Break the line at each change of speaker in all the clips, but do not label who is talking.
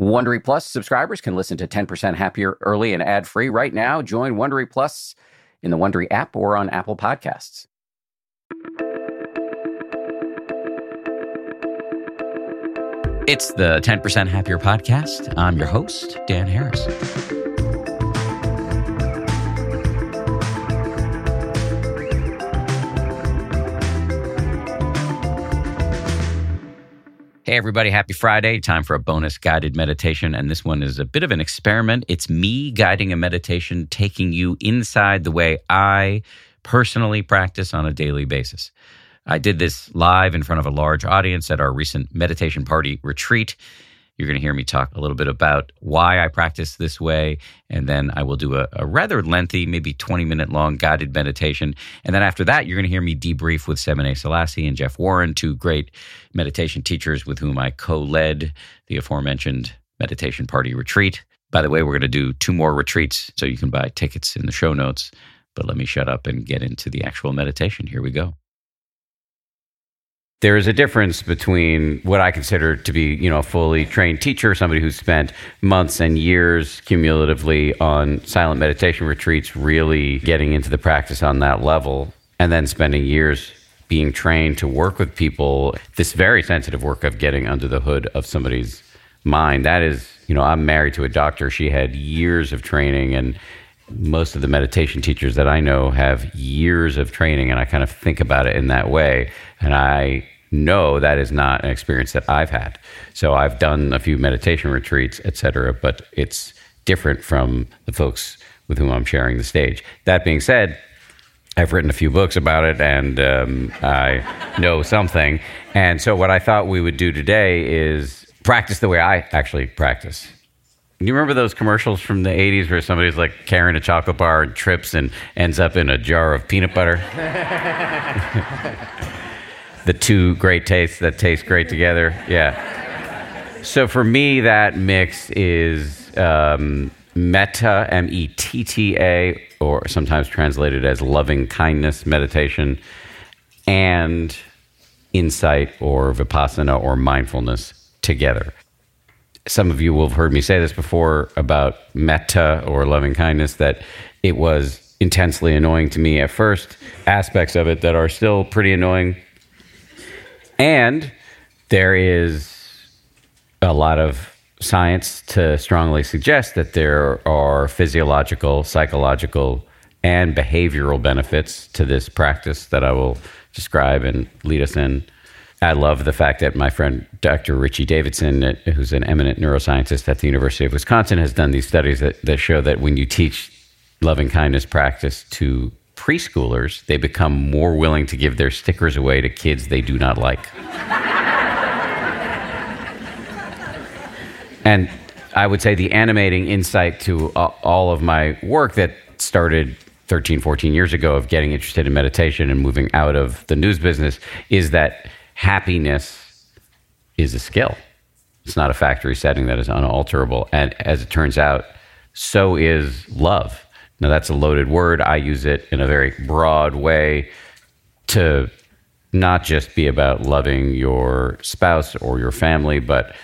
Wondery Plus subscribers can listen to 10% Happier early and ad free right now. Join Wondery Plus in the Wondery app or on Apple Podcasts. It's the 10% Happier podcast. I'm your host, Dan Harris. Hey, everybody, happy Friday. Time for a bonus guided meditation. And this one is a bit of an experiment. It's me guiding a meditation, taking you inside the way I personally practice on a daily basis. I did this live in front of a large audience at our recent meditation party retreat. You're going to hear me talk a little bit about why I practice this way. And then I will do a, a rather lengthy, maybe 20 minute long guided meditation. And then after that, you're going to hear me debrief with Sebene Selassie and Jeff Warren, two great meditation teachers with whom I co led the aforementioned meditation party retreat. By the way, we're going to do two more retreats, so you can buy tickets in the show notes. But let me shut up and get into the actual meditation. Here we go there is a difference between what I consider to be, you know, a fully trained teacher, somebody who's spent months and years cumulatively on silent meditation retreats, really getting into the practice on that level, and then spending years being trained to work with people, this very sensitive work of getting under the hood of somebody's mind. That is, you know, I'm married to a doctor. She had years of training and most of the meditation teachers that I know have years of training, and I kind of think about it in that way. And I know that is not an experience that I've had. So I've done a few meditation retreats, et cetera, but it's different from the folks with whom I'm sharing the stage. That being said, I've written a few books about it and um, I know something. And so, what I thought we would do today is practice the way I actually practice. Do you remember those commercials from the 80s where somebody's like carrying a chocolate bar and trips and ends up in a jar of peanut butter? the two great tastes that taste great together. Yeah. So for me, that mix is um, metta, M E T T A, or sometimes translated as loving kindness meditation, and insight or vipassana or mindfulness together. Some of you will have heard me say this before about metta or loving kindness, that it was intensely annoying to me at first, aspects of it that are still pretty annoying and there is a lot of science to strongly suggest that there are physiological, psychological, and behavioral benefits to this practice that I will describe and lead us in. I love the fact that my friend Dr. Richie Davidson, who's an eminent neuroscientist at the University of Wisconsin, has done these studies that, that show that when you teach loving kindness practice to preschoolers, they become more willing to give their stickers away to kids they do not like. and I would say the animating insight to all of my work that started 13, 14 years ago of getting interested in meditation and moving out of the news business is that happiness is a skill. It's not a factory setting that is unalterable. And as it turns out, so is love. Now, that's a loaded word. I use it in a very broad way to not just be about loving your spouse or your family, but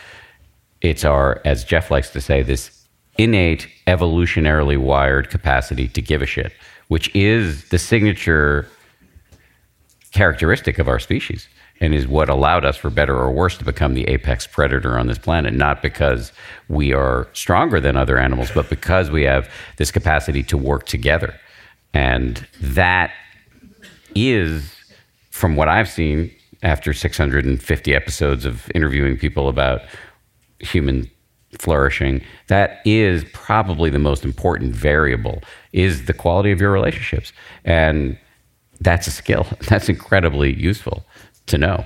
it's our, as Jeff likes to say, this innate, evolutionarily wired capacity to give a shit, which is the signature characteristic of our species and is what allowed us, for better or worse, to become the apex predator on this planet. Not because we are stronger than other animals, but because we have this capacity to work together. And that is, from what I've seen after 650 episodes of interviewing people about human flourishing, that is probably the most important variable is the quality of your relationships. And that's a skill. That's incredibly useful to know.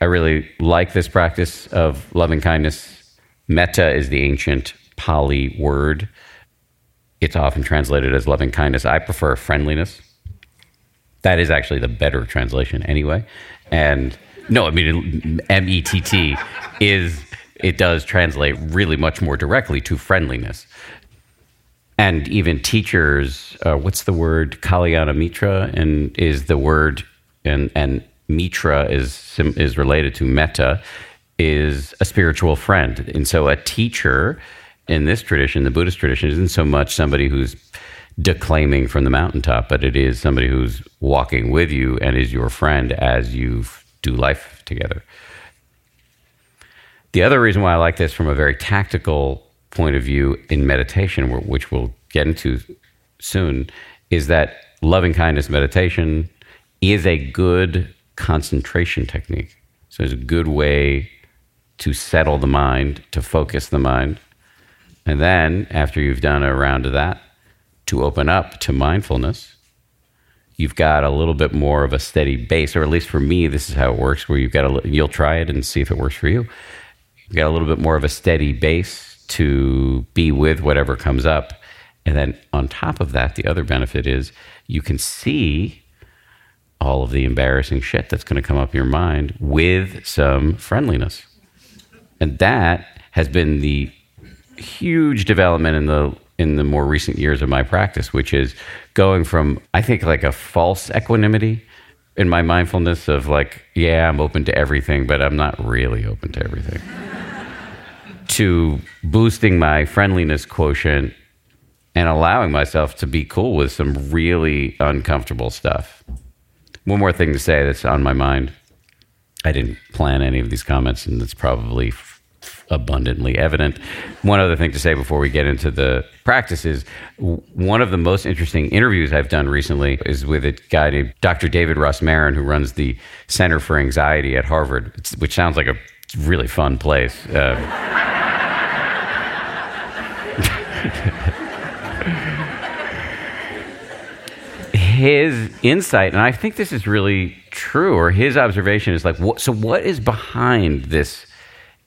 I really like this practice of loving kindness. Metta is the ancient Pali word. It's often translated as loving kindness. I prefer friendliness. That is actually the better translation anyway. And no, I mean, M E T T is, it does translate really much more directly to friendliness. And even teachers, uh, what's the word? Kalyana Mitra, and is the word, and, and Mitra is is related to metta. is a spiritual friend. And so a teacher in this tradition, the Buddhist tradition, isn't so much somebody who's declaiming from the mountaintop, but it is somebody who's walking with you and is your friend as you do life together. The other reason why I like this from a very tactical point of view in meditation, which we'll get into soon, is that loving kindness meditation is a good concentration technique. So it's a good way to settle the mind, to focus the mind. And then, after you've done a round of that, to open up to mindfulness, you've got a little bit more of a steady base, or at least for me, this is how it works. Where you've got a, you'll try it and see if it works for you. You've got a little bit more of a steady base to be with whatever comes up, and then on top of that, the other benefit is you can see all of the embarrassing shit that's going to come up in your mind with some friendliness, and that has been the huge development in the in the more recent years of my practice, which is going from, I think, like a false equanimity in my mindfulness of like, yeah, I'm open to everything, but I'm not really open to everything, to boosting my friendliness quotient and allowing myself to be cool with some really uncomfortable stuff. One more thing to say that's on my mind. I didn't plan any of these comments, and it's probably abundantly evident. One other thing to say before we get into the practices one of the most interesting interviews I've done recently is with a guy named Dr. David Rosmarin, who runs the Center for Anxiety at Harvard, which sounds like a really fun place. Uh, his insight, and I think this is really true, or his observation is like, what, so what is behind this?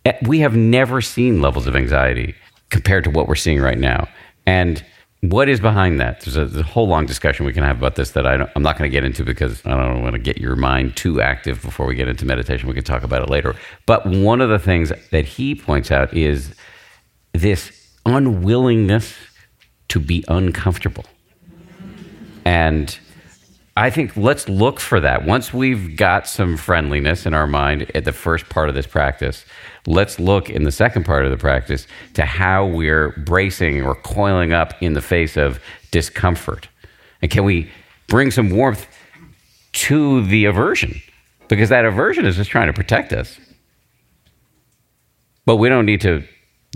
Eh, we have never seen levels of anxiety compared to what we're seeing right now. And what is behind that? There's a, there's a whole long discussion we can have about this that I am not going to get into because I don't want to get your mind too active before we get into meditation. We can talk about it later. But one of the things that he points out is this unwillingness to be uncomfortable. And I think let's look for that. Once we've got some friendliness in our mind at the first part of this practice, let's look in the second part of the practice to how we're bracing or coiling up in the face of discomfort. And can we bring some warmth to the aversion? Because that aversion is just trying to protect us. But we don't need to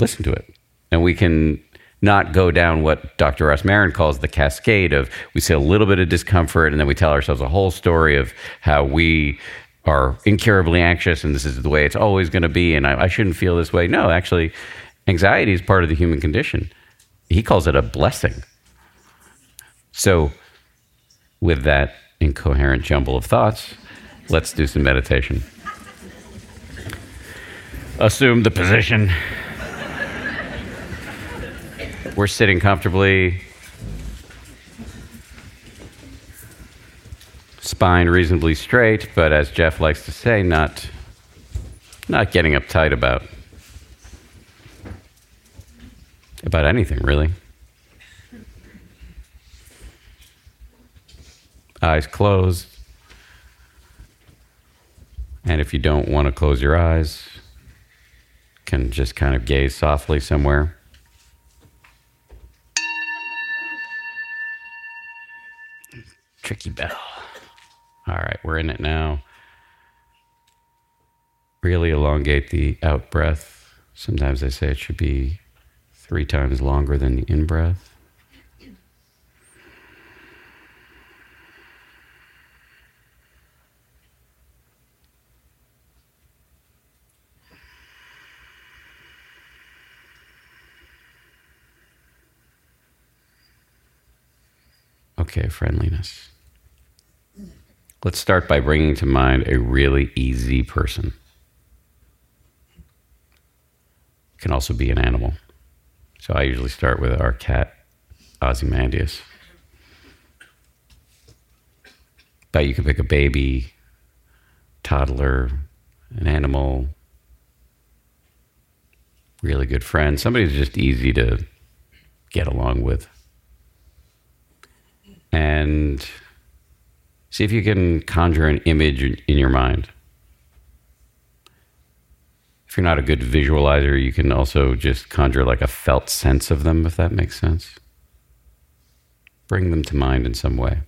listen to it. And we can not go down what Dr. Rosmarin calls the cascade of we see a little bit of discomfort and then we tell ourselves a whole story of how we are incurably anxious and this is the way it's always going to be and I, I shouldn't feel this way. No, actually, anxiety is part of the human condition. He calls it a blessing. So, with that incoherent jumble of thoughts, let's do some meditation. Assume the position. We're sitting comfortably, spine reasonably straight, but as Jeff likes to say, not, not getting uptight about, about anything, really. Eyes closed. And if you don't want to close your eyes, can just kind of gaze softly somewhere. Tricky bell. All right, we're in it now. Really elongate the out breath. Sometimes they say it should be three times longer than the in breath. Okay, friendliness. Let's start by bringing to mind a really easy person. It can also be an animal. So I usually start with our cat, Ozymandias. But you can pick a baby, toddler, an animal, really good friend, somebody who's just easy to get along with. And See if you can conjure an image in your mind. If you're not a good visualizer, you can also just conjure like a felt sense of them, if that makes sense. Bring them to mind in some way.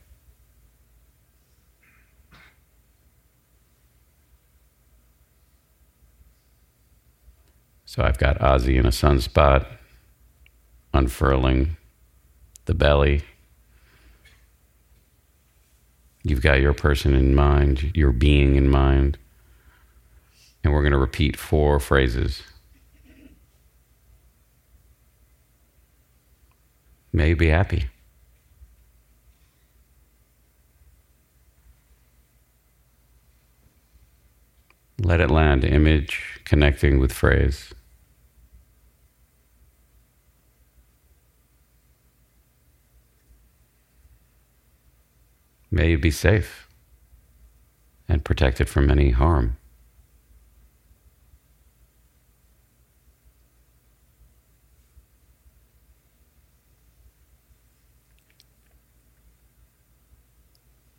So I've got Ozzy in a sunspot, unfurling the belly. You've got your person in mind, your being in mind. And we're going to repeat four phrases. May you be happy. Let it land, image connecting with phrase. May you be safe and protected from any harm.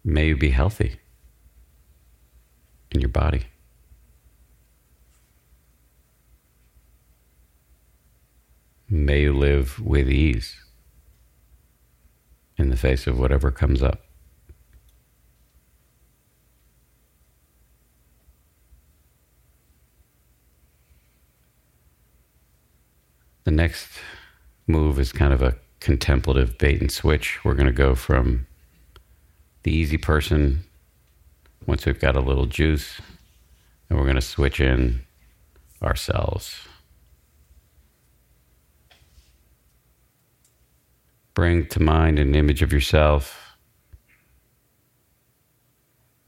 May you be healthy in your body. May you live with ease in the face of whatever comes up. The next move is kind of a contemplative bait and switch. We're going to go from the easy person once we've got a little juice, and we're going to switch in ourselves. Bring to mind an image of yourself.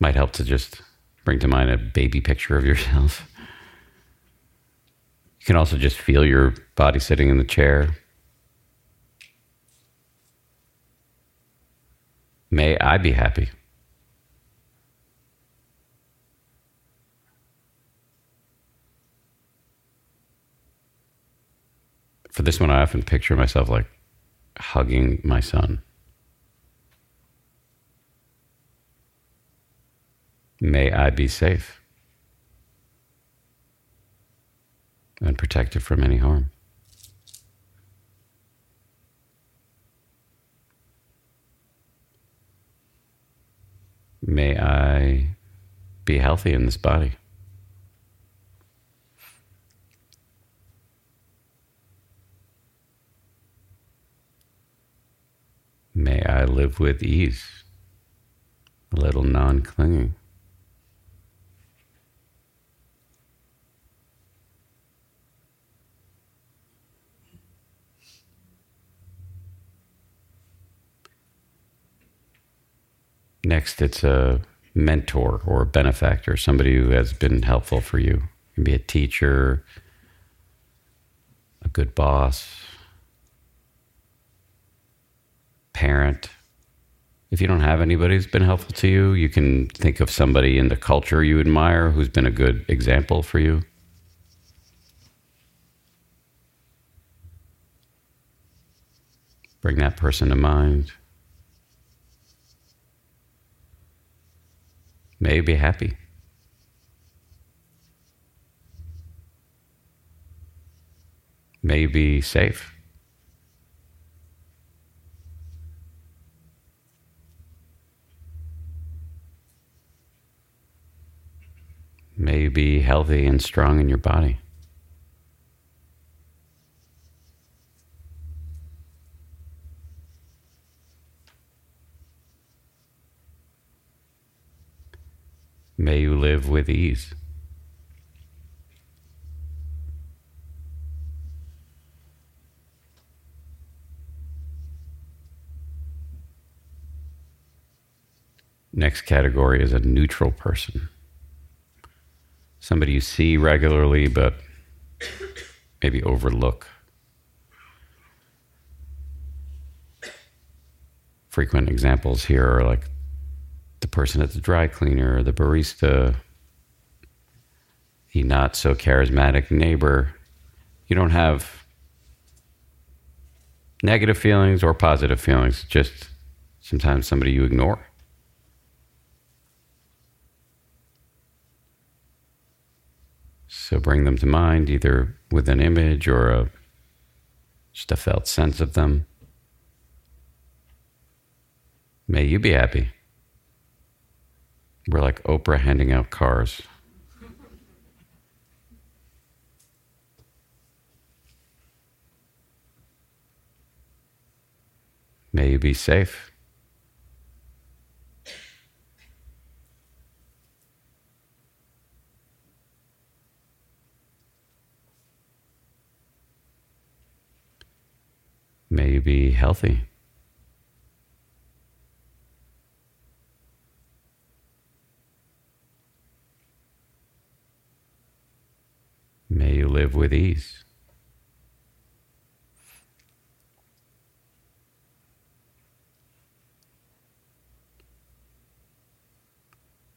Might help to just bring to mind a baby picture of yourself. You can also just feel your body sitting in the chair. May I be happy. For this one, I often picture myself like hugging my son. May I be safe. And protected from any harm. May I be healthy in this body. May I live with ease, a little non clinging. Next, it's a mentor or a benefactor, somebody who has been helpful for you. It can be a teacher, a good boss, parent. If you don't have anybody who's been helpful to you, you can think of somebody in the culture you admire who's been a good example for you. Bring that person to mind. May you be happy. May you be safe. May you be healthy and strong in your body. May you live with ease. Next category is a neutral person. Somebody you see regularly but maybe overlook. Frequent examples here are like the person at the dry cleaner, the barista, the not so charismatic neighbor. You don't have negative feelings or positive feelings, just sometimes somebody you ignore. So bring them to mind either with an image or a, just a felt sense of them. May you be happy. We're like Oprah handing out cars. May you be safe. May you be healthy. May you live with ease.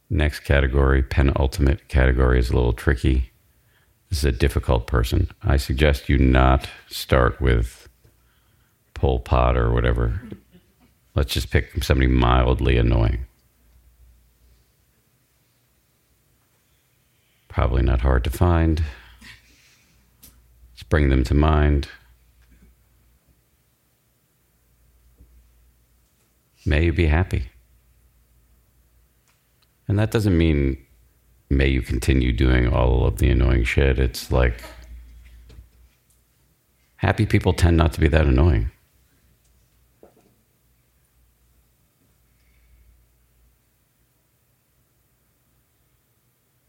Next category, penultimate category, is a little tricky. This is a difficult person. I suggest you not start with Pol Pot or whatever. Let's just pick somebody mildly annoying. Probably not hard to find. Bring them to mind. May you be happy. And that doesn't mean may you continue doing all of the annoying shit. It's like happy people tend not to be that annoying.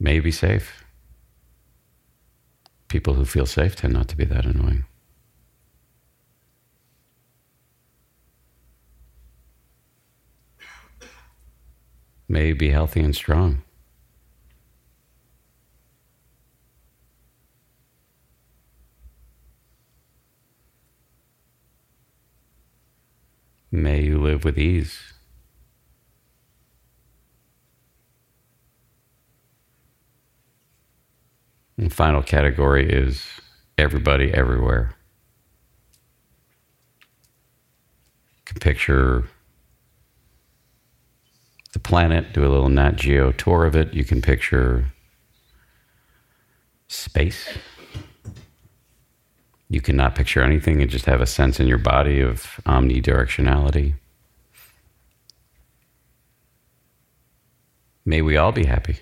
May you be safe. People who feel safe tend not to be that annoying. May you be healthy and strong. May you live with ease. And final category is everybody everywhere. You can picture the planet, do a little Nat Geo tour of it. You can picture space. You cannot picture anything and just have a sense in your body of omnidirectionality. May we all be happy.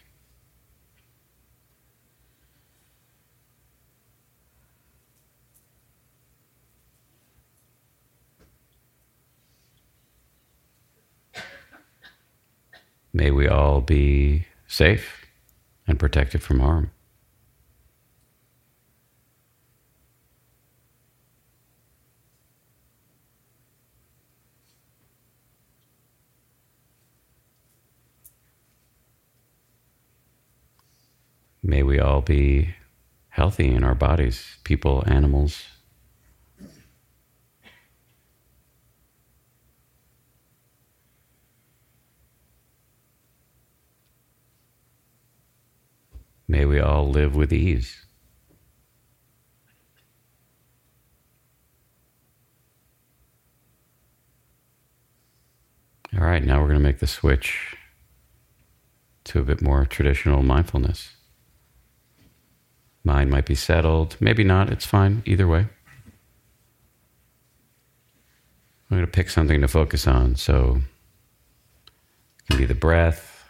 May we all be safe and protected from harm. May we all be healthy in our bodies, people, animals, May we all live with ease. All right, now we're going to make the switch to a bit more traditional mindfulness. Mind might be settled, maybe not, it's fine, either way. I'm going to pick something to focus on. So it can be the breath.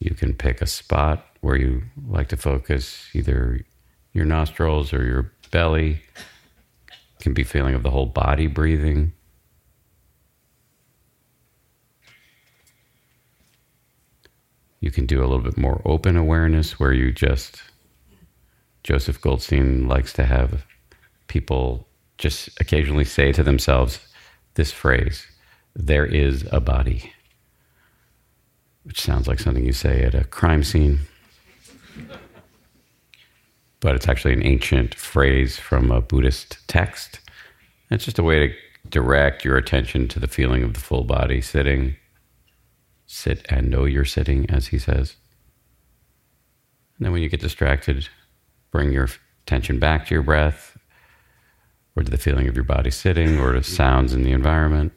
You can pick a spot where you like to focus, either your nostrils or your belly. It can be feeling of the whole body breathing. You can do a little bit more open awareness where you just, Joseph Goldstein likes to have people just occasionally say to themselves this phrase there is a body, which sounds like something you say at a crime scene but it's actually an ancient phrase from a Buddhist text. It's just a way to direct your attention to the feeling of the full body sitting. Sit and know you're sitting, as he says. And then when you get distracted, bring your attention back to your breath or to the feeling of your body sitting or to sounds in the environment.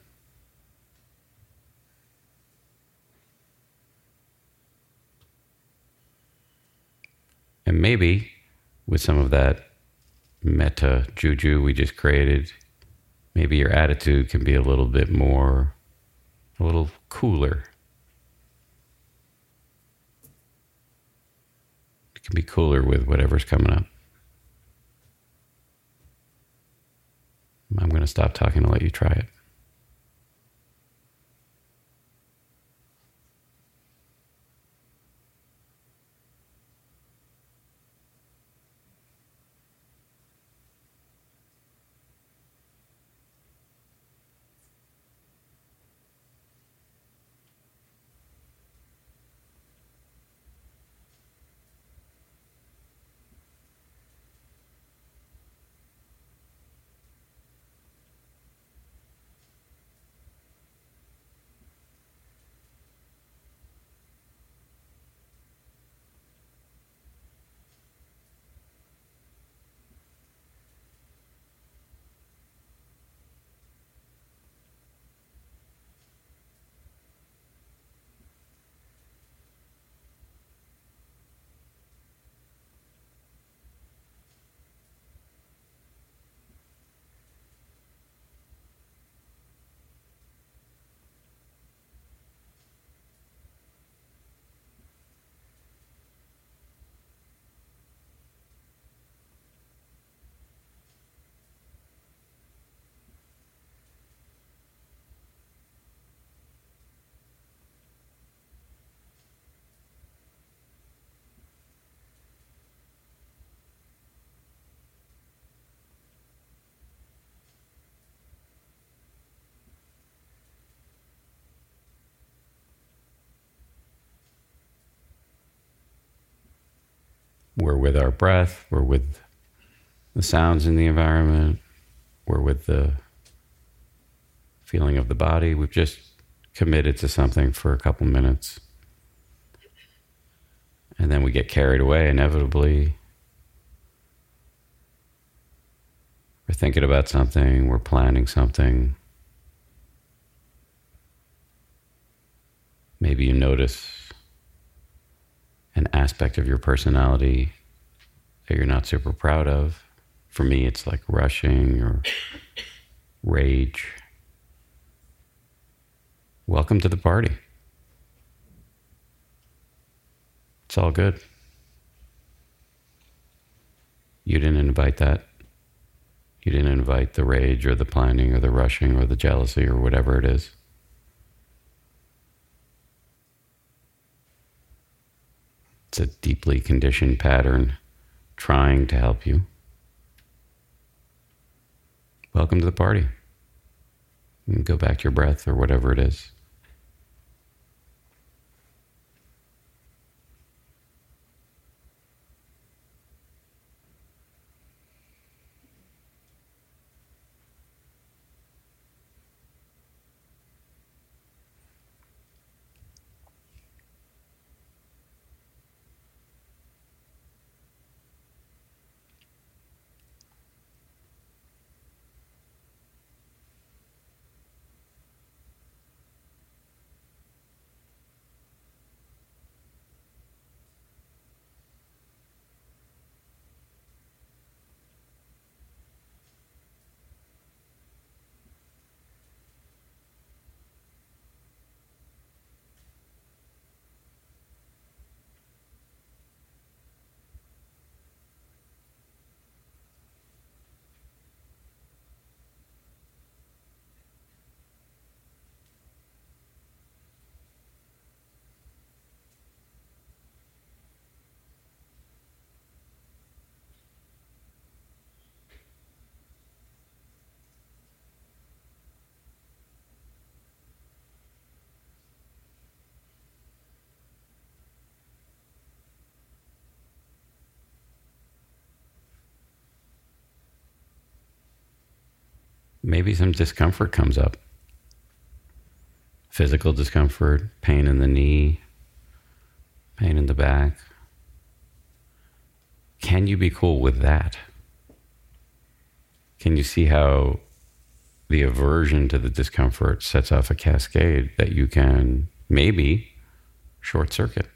And maybe with some of that metta juju we just created, maybe your attitude can be a little bit more, a little cooler. It can be cooler with whatever's coming up. I'm going to stop talking to let you try it. We're with our breath, we're with the sounds in the environment, we're with the feeling of the body. We've just committed to something for a couple minutes. And then we get carried away inevitably. We're thinking about something, we're planning something. Maybe you notice an aspect of your personality that you're not super proud of. For me, it's like rushing or rage. Welcome to the party. It's all good. You didn't invite that. You didn't invite the rage or the planning or the rushing or the jealousy or whatever it is. It's a deeply conditioned pattern trying to help you. Welcome to the party. go back to your breath or whatever it is. Maybe some discomfort comes up physical discomfort, pain in the knee, pain in the back. Can you be cool with that? Can you see how the aversion to the discomfort sets off a cascade that you can maybe short circuit?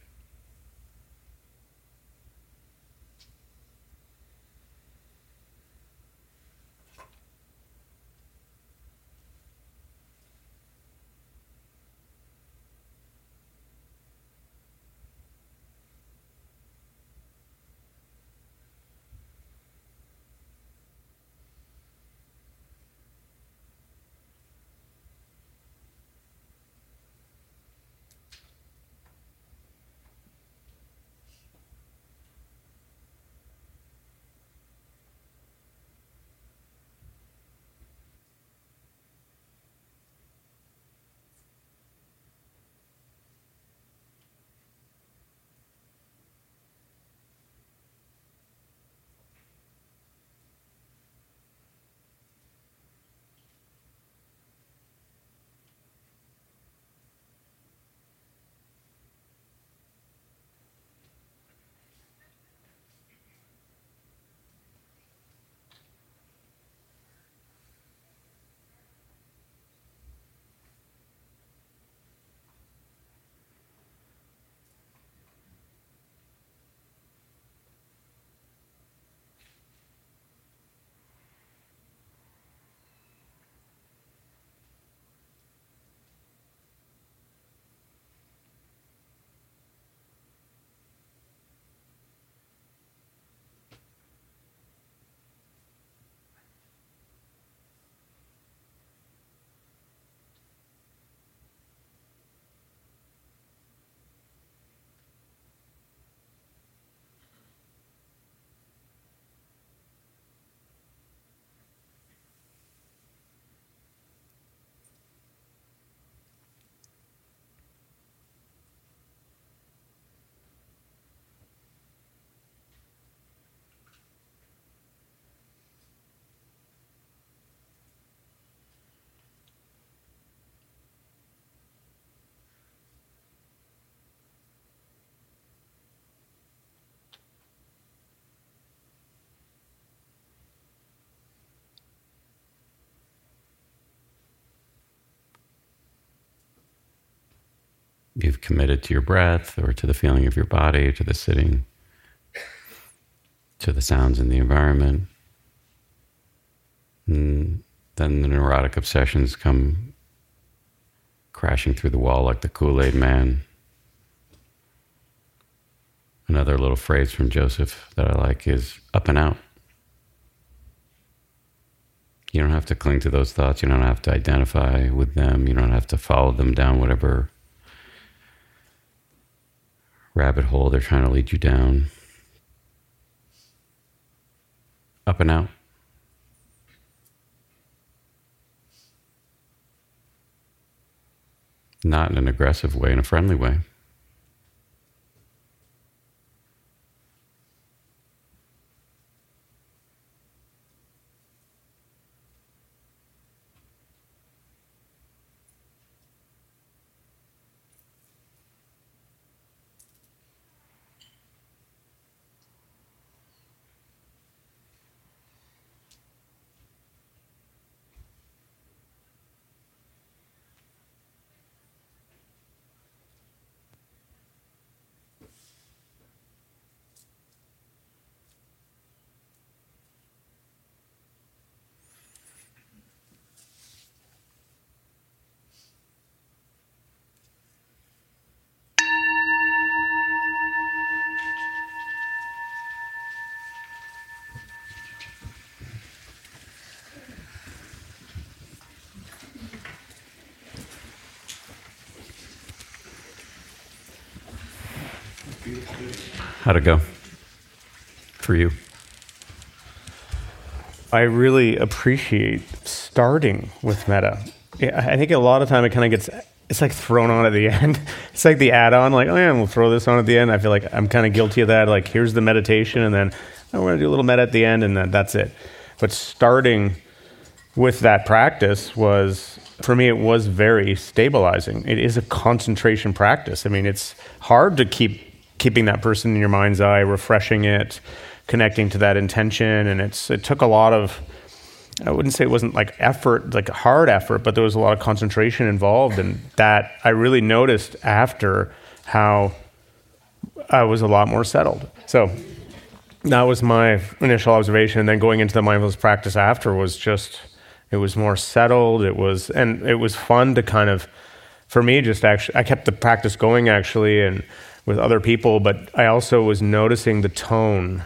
You've committed to your breath or to the feeling of your body, to the sitting, to the sounds in the environment. And then the neurotic obsessions come crashing through the wall like the Kool Aid man. Another little phrase from Joseph that I like is up and out. You don't have to cling to those thoughts. You don't have to identify with them. You don't have to follow them down whatever rabbit hole they're trying to lead you down. Up and out. Not in an aggressive way, in a friendly way. How'd it go for you?
I really appreciate starting with Metta. I think a lot of time it kind of gets it's like thrown on at the end. It's like the add-on, like oh yeah, we'll throw this on at the end. I feel like I'm kind of guilty of that. Like here's the meditation, and then oh, we're gonna do a little metta at the end, and then that's it. But starting with that practice was for me it was very stabilizing. It is a concentration practice. I mean, it's hard to keep keeping that person in your mind's eye, refreshing it, connecting to that intention. And it's it took a lot of I wouldn't say it wasn't like effort, like hard effort, but there was a lot of concentration involved. And that I really noticed after how I was a lot more settled. So that was my initial observation. And then going into the mindfulness practice after was just, it was more settled. It was, and it was fun to kind of, for me, just actually, I kept the practice going actually. And with other people, but I also was noticing the tone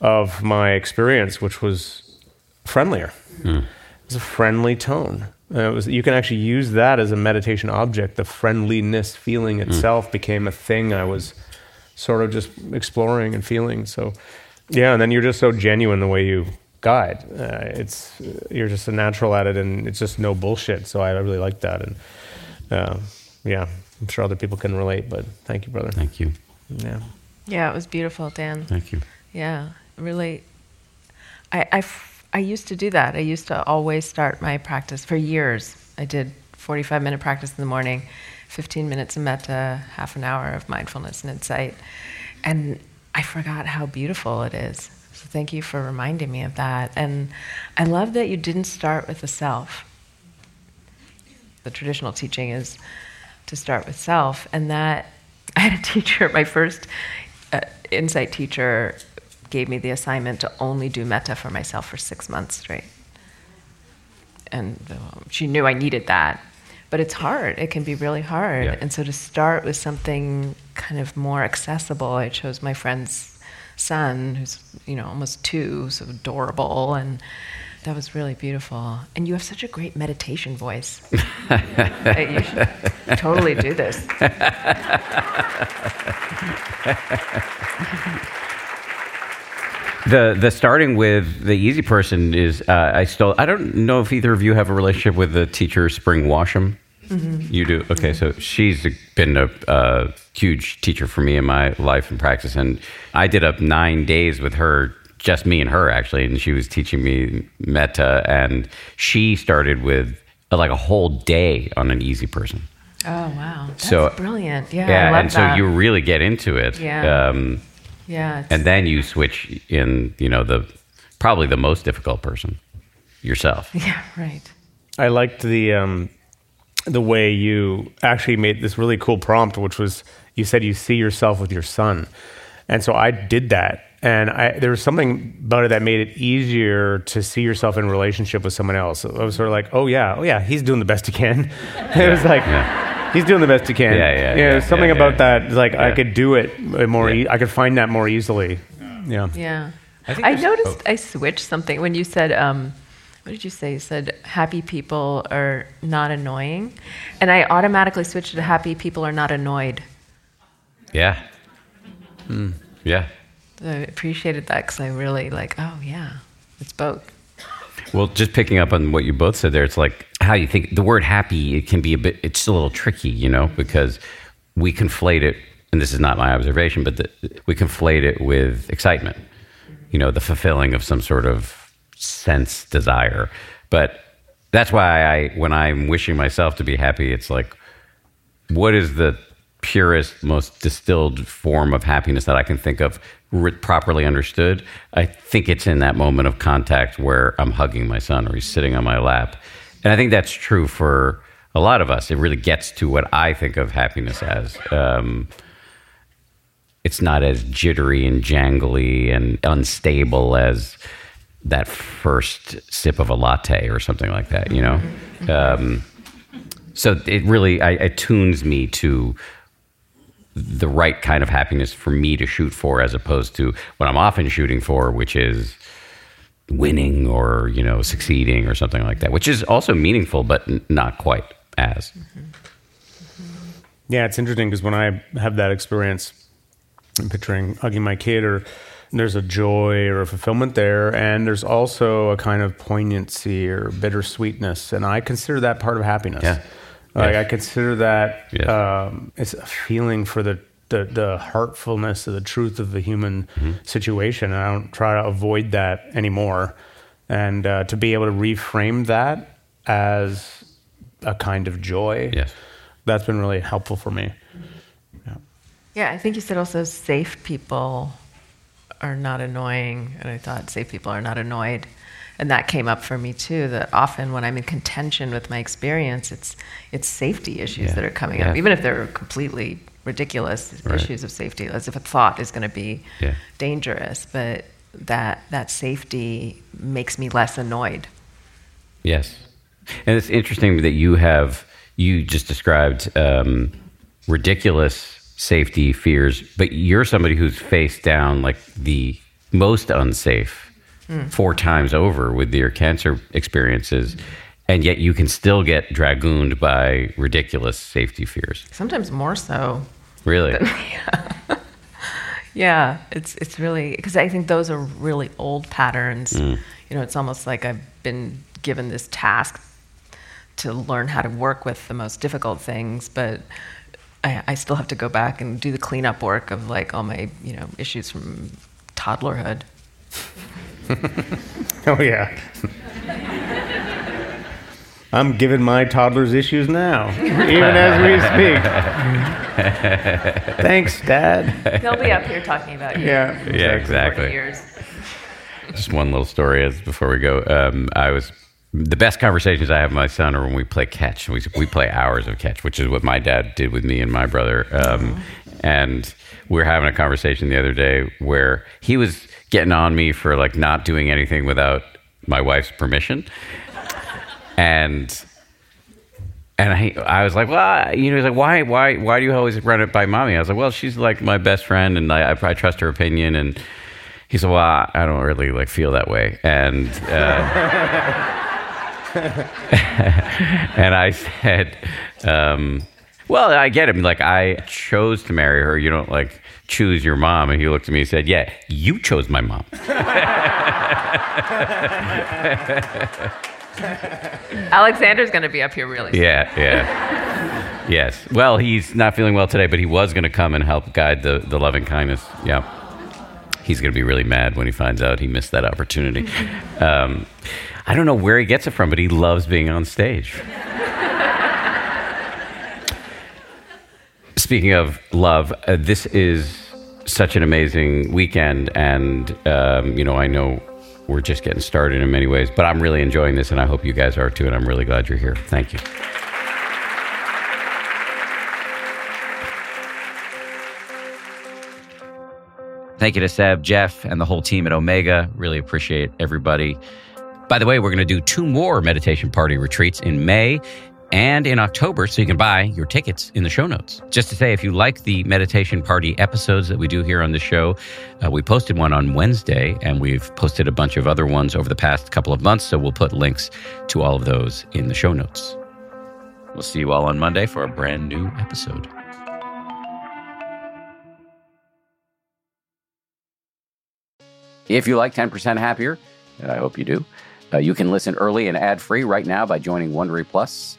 of my experience, which was friendlier. Mm. It was a friendly tone. Uh, was, you can actually use that as a meditation object. The friendliness feeling hmm. itself mm. became a thing I was sort of just exploring and feeling. So, yeah, and then you're just so genuine the way you guide. Uh, it's you're just a natural at it, and it's just no bullshit. So I really like that, and uh, yeah, I'm sure other people can relate, but thank you, brother.
Thank you.
Yeah.
Yeah, it was beautiful, Dan.
Thank you.
Yeah, really. I, I, I used to do that. I used to always start my practice for years. I did 45 minute practice in the morning, 15 minutes of metta, half an hour of mindfulness and insight. And I forgot how beautiful it is. So thank you for reminding me of that. And I love that you didn't start with the self. The traditional teaching is to start with self. And that I had a teacher, my first uh, insight teacher, gave me the assignment to only do metta for myself for six months straight. And uh, she knew I needed that. But it's hard. It can be really hard. Yeah. And so to start with something kind of more accessible, I chose my friend's son, who's you know almost two, so adorable, and that was really beautiful. And you have such a great meditation voice. you should totally do this.
the the starting with the easy person is uh, I still I don't know if either of you have a relationship with the teacher Spring Washam. Mm-hmm. You do okay. So she's been a, a huge teacher for me in my life and practice, and I did up nine days with her just me and her actually, and she was teaching me metta, and she started with uh, like a whole day on an easy person.
Oh wow, that's so brilliant! Yeah,
yeah, and that. so you really get into it.
Yeah, um, yeah,
and then you switch in. You know the probably the most difficult person yourself.
Yeah, right.
I liked the um, the way you actually made this really cool prompt, which was you said you see yourself with your son, and so I did that, and I, there was something about it that made it easier to see yourself in relationship with someone else. I was sort of like, oh yeah, oh yeah, he's doing the best he can. it was like. He's doing the best he can.
Yeah, yeah,
yeah.
yeah,
something
yeah,
about
yeah.
that. Like I could do it more.
Yeah.
E- I could find that more easily. Yeah.
Yeah.
I
I,
there's-
noticed I switched something when you said, um, what did you say? You said happy people are not annoying. And I automatically switched to happy people are not annoyed.
Yeah. Yeah.
I appreciated that because I really like, oh, yeah, it's both.
Well, just picking up on what you both said there, it's like how you think the word happy, it can be a bit, it's a little tricky, you know, because we conflate it, and this is not my observation, but the, we conflate it with excitement, you know, the fulfilling of some sort of sense, desire. But that's why I, when I'm wishing myself to be happy, it's like, what is the purest, most distilled form of happiness that I can think of, properly understood? I think it's in that moment of contact where I'm hugging my son or he's sitting on my lap. And I think that's true for a lot of us. It really gets to what I think of happiness as. Um, it's not as jittery and jangly and unstable as that first sip of a latte or something like that, you know? Um, so it really I, it tunes me to the right kind of happiness for me to shoot for as opposed to what i'm often shooting for which is winning or you know succeeding or something like that which is also meaningful but n- not quite as
Yeah, it's interesting because when I have that experience, I'm picturing hugging my kid, or there's a joy or a fulfillment there, and there's also a kind of poignancy or bittersweetness, and I consider that part of happiness.
Yeah.
Like
Yes.
I consider that
Yes.
um, it's a feeling for the, the the heartfulness of the truth of the human
Mm-hmm.
situation. And I don't try to avoid that anymore, and uh, to be able to reframe that as a kind of joy
yes
that's been really helpful for me.
Yeah, I think you said also safe people are not annoying. And I thought safe people are not annoyed. And that came up for me too, that often when I'm in contention with my experience, it's, it's safety issues
Yeah.
that are coming
Yeah.
up, even if they're completely ridiculous
Right.
issues of safety, as if a thought is going to be
Yeah.
dangerous. But that, that safety makes me less annoyed.
Yes, and it's interesting that you have you just described um, ridiculous safety fears, but you're somebody who's faced down like the most unsafe four times over with your cancer experiences, and yet you can still get dragooned by ridiculous safety fears.
Sometimes more so.
Really?
Yeah, it's it's really because I think those are really old patterns.
Mm.
You know, it's almost like I've been given this task to learn how to work with the most difficult things, but I, I still have to go back and do the cleanup work of like all my you know issues from toddlerhood.
Oh yeah. I'm giving my toddlers issues now, even as we speak. Thanks, Dad.
They'll be up here talking about you.
Yeah.
Yeah, exactly.
years.
Just one little story as before we go. Um, I was the best conversations I have with my son are when we play catch. We we play hours of catch, which is what my dad did with me and my brother. Um, and we were having a conversation the other day where he was getting on me for like not doing anything without my wife's permission, and. And I, I was like, well, you know, he's like, why, why, why do you always run it by mommy? I was like, well, she's like my best friend, and I, I, I trust her opinion. And he said, well, I I don't really like feel that way. And uh, and I said, um, well, I get him. Like I chose to marry her. You don't like choose your mom. And he looked at me and said, yeah, you chose my mom.
Alexander's going to be up here really soon.
Yeah, yeah. yes. Well, he's not feeling well today, but he was going to come and help guide the, the loving kindness. Yeah. He's going to be really mad when he finds out he missed that opportunity. Um, I don't know where he gets it from, but he loves being on stage. Speaking of love, uh, this is such an amazing weekend, and um, you know, I know we're just getting started in many ways, but I'm really enjoying this, and I hope you guys are too. And I'm really glad you're here. Thank you. Thank you to Seb, Jeff, and the whole team at Omega. Really appreciate everybody. By the way, we're going to do two more meditation party retreats in May and in October, so you can buy your tickets in the show notes. Just to say, if you like the meditation party episodes that we do here on the show, uh, we posted one on Wednesday, and we've posted a bunch of other ones over the past couple of months, so we'll put links to all of those in the show notes. We'll see you all on Monday for a brand new episode. If you like 10% Happier, and I hope you do, uh, you can listen early and ad free right now by joining Wondery Plus